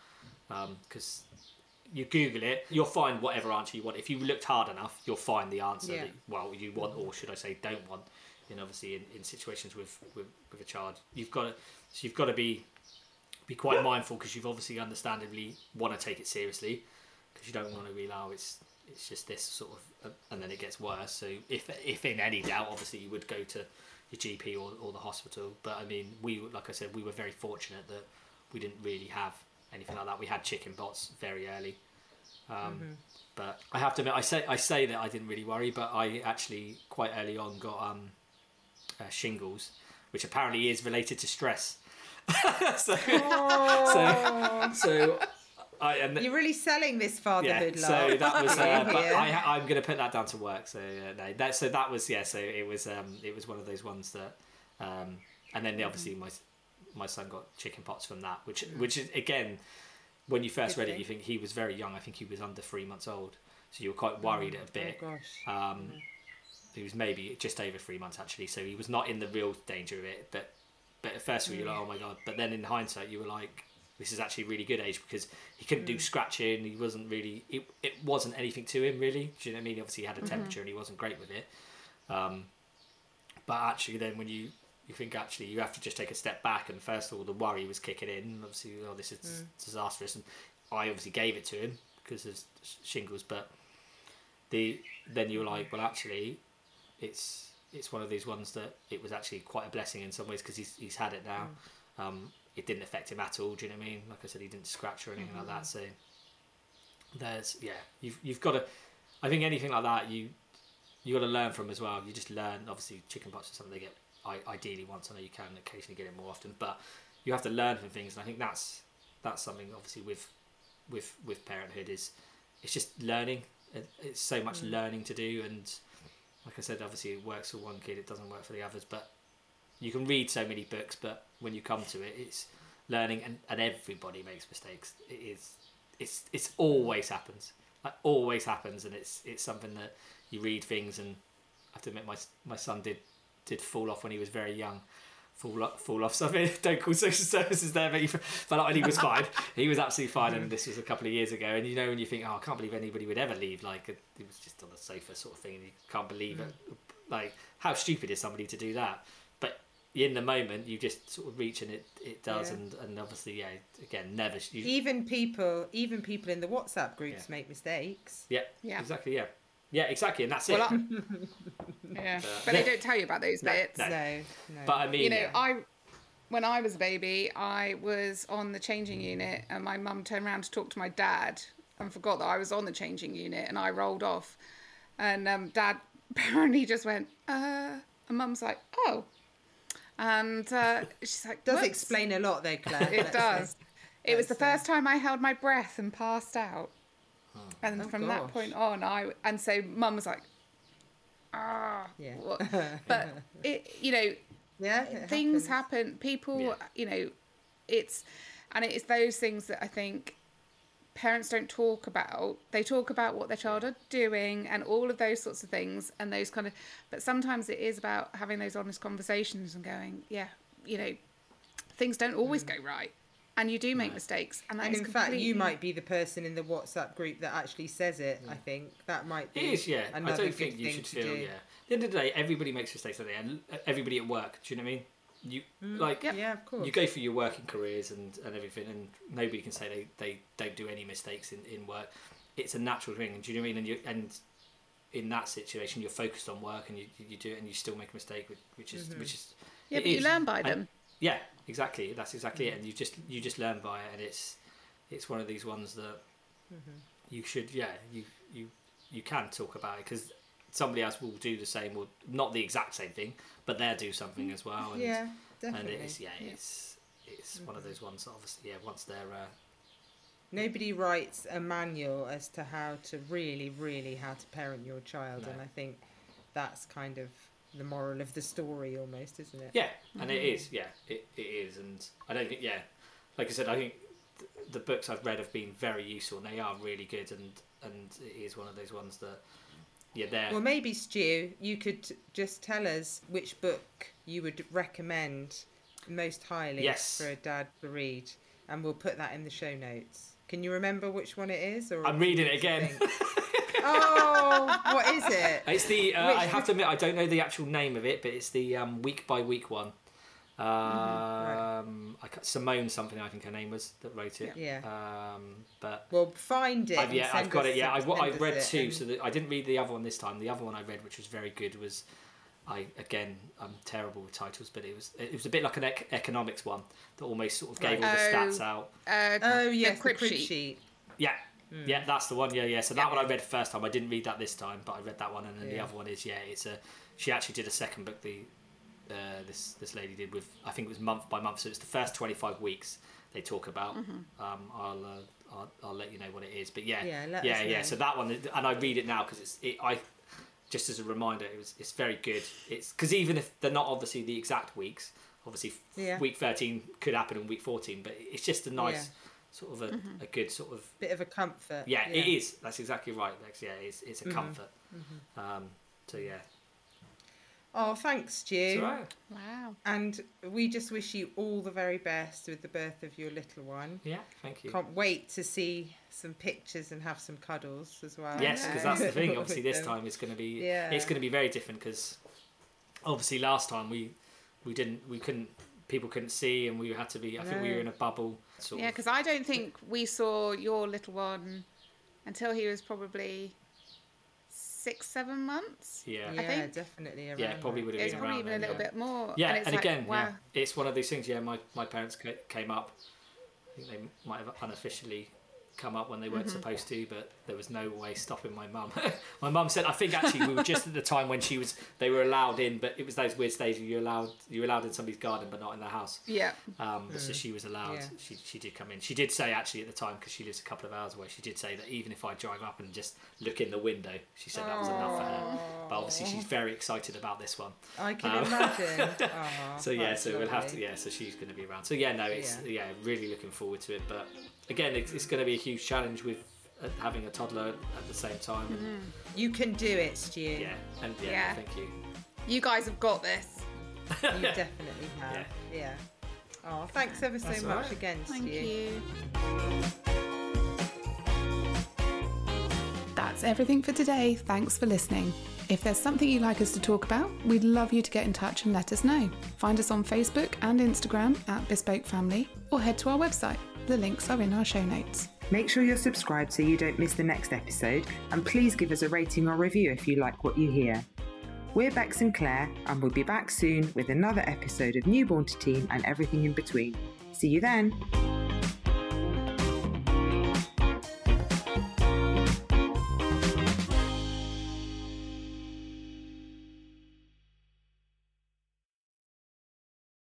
um, because you Google it, you'll find whatever answer you want. If you looked hard enough, you'll find the answer Yeah. that well you want, or should I say, don't want. And obviously, in, in situations with, with with a child, you've got to so you've got to be be quite mindful because you've obviously understandably want to take it seriously because you don't want to realize oh, it's it's just this sort of uh, and then it gets worse. So if if in any doubt, obviously you would go to your GP or, or the hospital. But I mean, we like I said, we were very fortunate that we didn't really have anything like that. We had chicken pox very early. Um, But I have to admit, I say I say that I didn't really worry, but I actually quite early on got um, uh, shingles, which apparently is related to stress. (laughs) so, so, so I and You're really selling this yeah, fatherhood so love. that was. Uh, (laughs) but Yeah. I, I'm going to put that down to work. So uh, no, that so that was yeah. So it was um, it was one of those ones that, um, and then obviously my my son got chicken pox from that, which which is again, when you first read it, you think he was very young. I think he was under three months old, so you were quite worried a bit. Oh gosh. Um, he was maybe just over three months actually, so he was not in the real danger of it. But but at first you were like, oh my god. But then in hindsight, you were like, this is actually a really good age because he couldn't do scratching. He wasn't really. It, it wasn't anything to him really. Do you know what I mean? Obviously, he had a temperature and he wasn't great with it. Um, but actually, then when you you think actually you have to just take a step back and first of all the worry was kicking in. Obviously, oh this is mm. disastrous, and I obviously gave it to him because of shingles. But the then you were like, well, actually, it's it's one of these ones that it was actually quite a blessing in some ways because he's he's had it now. Mm. Um, it didn't affect him at all. Do you know what I mean? Like I said, he didn't scratch or anything like mm-hmm. that. So there's yeah, you've you've got to. I think anything like that you you got to learn from as well. You just learn. Obviously, chicken pox is something they get I, ideally once. I know you can occasionally get it more often, but you have to learn from things. And I think that's that's something obviously with with with parenthood is it's just learning. It's so much mm. learning to do, and like I said, obviously it works for one kid, it doesn't work for the others. But you can read so many books, but when you come to it, it's learning, and, and everybody makes mistakes. It is it's it's always happens. Like always happens, and it's it's something that you read things, and I have to admit, my my son did did fall off when he was very young. Fall off, fall off something. (laughs) Don't call social services there, but he fell off and he was fine. he was absolutely fine, and this was a couple of years ago. And you know, when you think, oh, I can't believe anybody would ever leave, like he was just on the sofa, sort of thing, and you can't believe it. Mm. Like, how stupid is somebody to do that? But in the moment, you just sort of reach, and it it does, Yeah. and and obviously, yeah, again, never. You, Even people, even people in the WhatsApp groups Yeah. make mistakes. yeah, Yeah. exactly, yeah, yeah, exactly, and that's Well, it. I- (laughs) yeah, Uh, but they yeah. don't tell you about those No, bits. no. No, no. But I mean, you know, yeah. I when I was a baby, I was on the changing unit, and my mum turned around to talk to my dad and forgot that I was on the changing unit, and I rolled off, and um, dad (laughs) apparently just went, uh, and mum's like, oh, and uh, she's like, does "Whoops." explain a lot though, Claire. It does. It was the first time I held my breath and passed out. And Oh, from that point on, I and so mum was like, ah, Yeah. what? (laughs) but it, you know, Yeah, it things happens. happen. People, Yeah. you know, it's and it's those things that I think parents don't talk about. They talk about what their child are doing and all of those sorts of things and those kind of. But sometimes it is about having those honest conversations and going, yeah, you know, things don't always go right, and you do make mistakes, and that And is in fact, you might be the person in the WhatsApp group that actually says it. I think that might be. It is, yeah. I don't good think you thing should to feel, do. yeah. At the end of the day, everybody makes mistakes, don't they? And uh, everybody at work, do you know what I mean? You mm. like Yep. Yeah, of course. you go through your working careers and, and everything, and nobody can say they, they don't do any mistakes in, in work. It's a natural thing, and do you know what I mean? And you and in that situation, you're focused on work, and you, you do it, and you still make a mistake, which, which is mm-hmm. which is Yeah, it but you learn by And- them. yeah, exactly. That's exactly it. Mm-hmm. And you just you just learn by it, and it's it's one of these ones that mm-hmm. you should yeah you you you can talk about it because somebody else will do the same or not the exact same thing, but they'll do something mm, as well. And, yeah, and it's yeah, it's it's one of mm-hmm. those ones. that Obviously, yeah. Once they're uh, Nobody writes a manual as to how to really, really how to parent your child, No. and I think that's kind of the moral of the story, almost, isn't it? yeah, and it mm-hmm. is yeah, it, it is, and I don't think yeah, like I said, I think th- the books I've read have been very useful and they are really good, and and it is one of those ones that yeah, they're Well, maybe Stu, you could just tell us which book you would recommend most highly Yes. for a dad to read, and we'll put that in the show notes. Can you remember which one it is? Or I'm reading it again. (laughs) oh, what is it? It's the. Uh, I have to admit, I don't know the actual name of it, but it's the um, week by week one. Um, Mm-hmm, I ca- Simone something I think her name was that wrote it. Yeah. Um, but Well, find it. I've, yeah, I've got it. Yeah, I've, I've read it two, and- so that I didn't read the other one this time. The other one I read, which was very good, was I again I'm terrible with titles, but it was it was a bit like an ec- economics one that almost sort of gave all the Right. stats Oh. out. Uh, Oh the yes, the crib crib sheet. sheet. Yeah. Hmm. Yeah, that's the one. Yeah, yeah. So that one I read first time. I didn't read that this time, but I read that one, and then the other one is yeah. It's a. She actually did a second book. The uh, this this lady did with I think it was month by month. So it's the first twenty five weeks they talk about. Mm-hmm. Um, I'll, uh, I'll I'll let you know what it is. But yeah, Yeah, yeah, yeah. So that one, and I read it now because it's it, I. Just as a reminder, it was it's very good. It's because even if they're not obviously the exact weeks obviously Yeah. week 13 could happen in week 14 but it's just a nice Yeah. Sort of a, a good sort of Bit of a comfort. yeah, it is that's exactly right Bex yeah it's, it's a Mm-hmm. comfort um, so yeah Oh, thanks, Stu. it's all right Wow. And we just wish you all the very best with the birth of your little one. yeah thank you Can't wait to see some pictures and have some cuddles as well. Yes, because Yeah. that's the thing. Obviously, this (laughs) time it's going to be Yeah. it's going to be very different because obviously last time we we didn't we couldn't people couldn't see and we had to be. I think we were in a bubble. Sort Yeah, because I don't think we saw your little one until he was probably six, seven months. yeah. Yeah, I think- definitely around Yeah, probably would have It was been probably around even a little yeah. bit more. Yeah, and, and, like, again, wow. yeah, it's one of those things. Yeah, my my parents came up. I think they might have unofficially come up when they weren't Mm-hmm. supposed to, but there was no way stopping my mum. (laughs) my mum said, I think actually we were just at the time when she was they were allowed in, but it was those weird stages you're allowed you were allowed in somebody's garden but not in their house. Yeah. Um, but So she was allowed. Yeah. She she did come in. She did say actually at the time because she lives a couple of hours away. She did say that even if I drive up and just look in the window, she said that was enough for her. But obviously she's very excited about this one. I can Um, imagine. (laughs) Aw, So yeah, that's so we'll have to. Yeah, so she's going to be around. So yeah, no, it's yeah. really looking forward to it. But again, it's, it's going to be a huge challenge with uh, having a toddler at the same time. And, You can do it, Stu. yeah, and yeah, Yeah. thank you. You guys have got this. (laughs) You definitely have. Yeah. Oh, thanks ever so That's much right. again, Thank Stu. you. That's everything for today. Thanks for listening. If there's something you'd like us to talk about, we'd love you to get in touch and let us know. Find us on Facebook and Instagram at Bespoke Family or head to our website. The links are in our show notes. Make sure you're subscribed so you don't miss the next episode, and please give us a rating or review if you like what you hear. We're Bex and Claire, and we'll be back soon with another episode of Newborn to Teen and everything in between. See you then!